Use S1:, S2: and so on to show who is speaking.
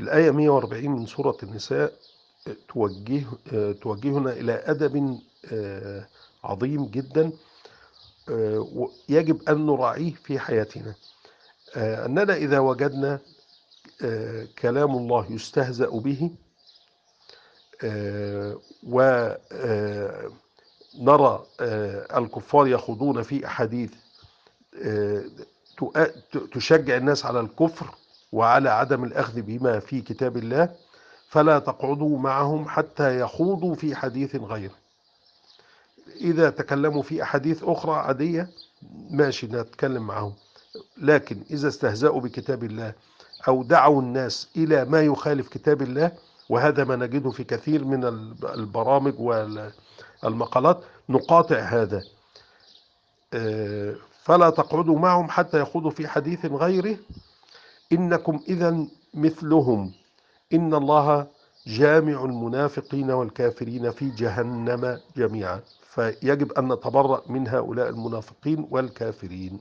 S1: الآية 140 من سورة النساء توجه توجهنا إلى أدب عظيم جدا يجب أن نراعيه في حياتنا. أننا إذا وجدنا كلام الله يستهزأ به ونرى الكفار يخوضون في أحاديث تشجع الناس على الكفر وعلى عدم الأخذ بما في كتاب الله فلا تقعدوا معهم حتى يخوضوا في حديث غيره. إذا تكلموا في أحاديث أخرى عادية ماشي نتكلم معهم. لكن إذا استهزأوا بكتاب الله أو دعوا الناس إلى ما يخالف كتاب الله وهذا ما نجده في كثير من البرامج والمقالات نقاطع هذا. فلا تقعدوا معهم حتى يخوضوا في حديث غيره. إنكم إذا مثلهم. إن الله جامع المنافقين والكافرين في جهنم جميعا. فيجب أن نتبرأ من هؤلاء المنافقين والكافرين.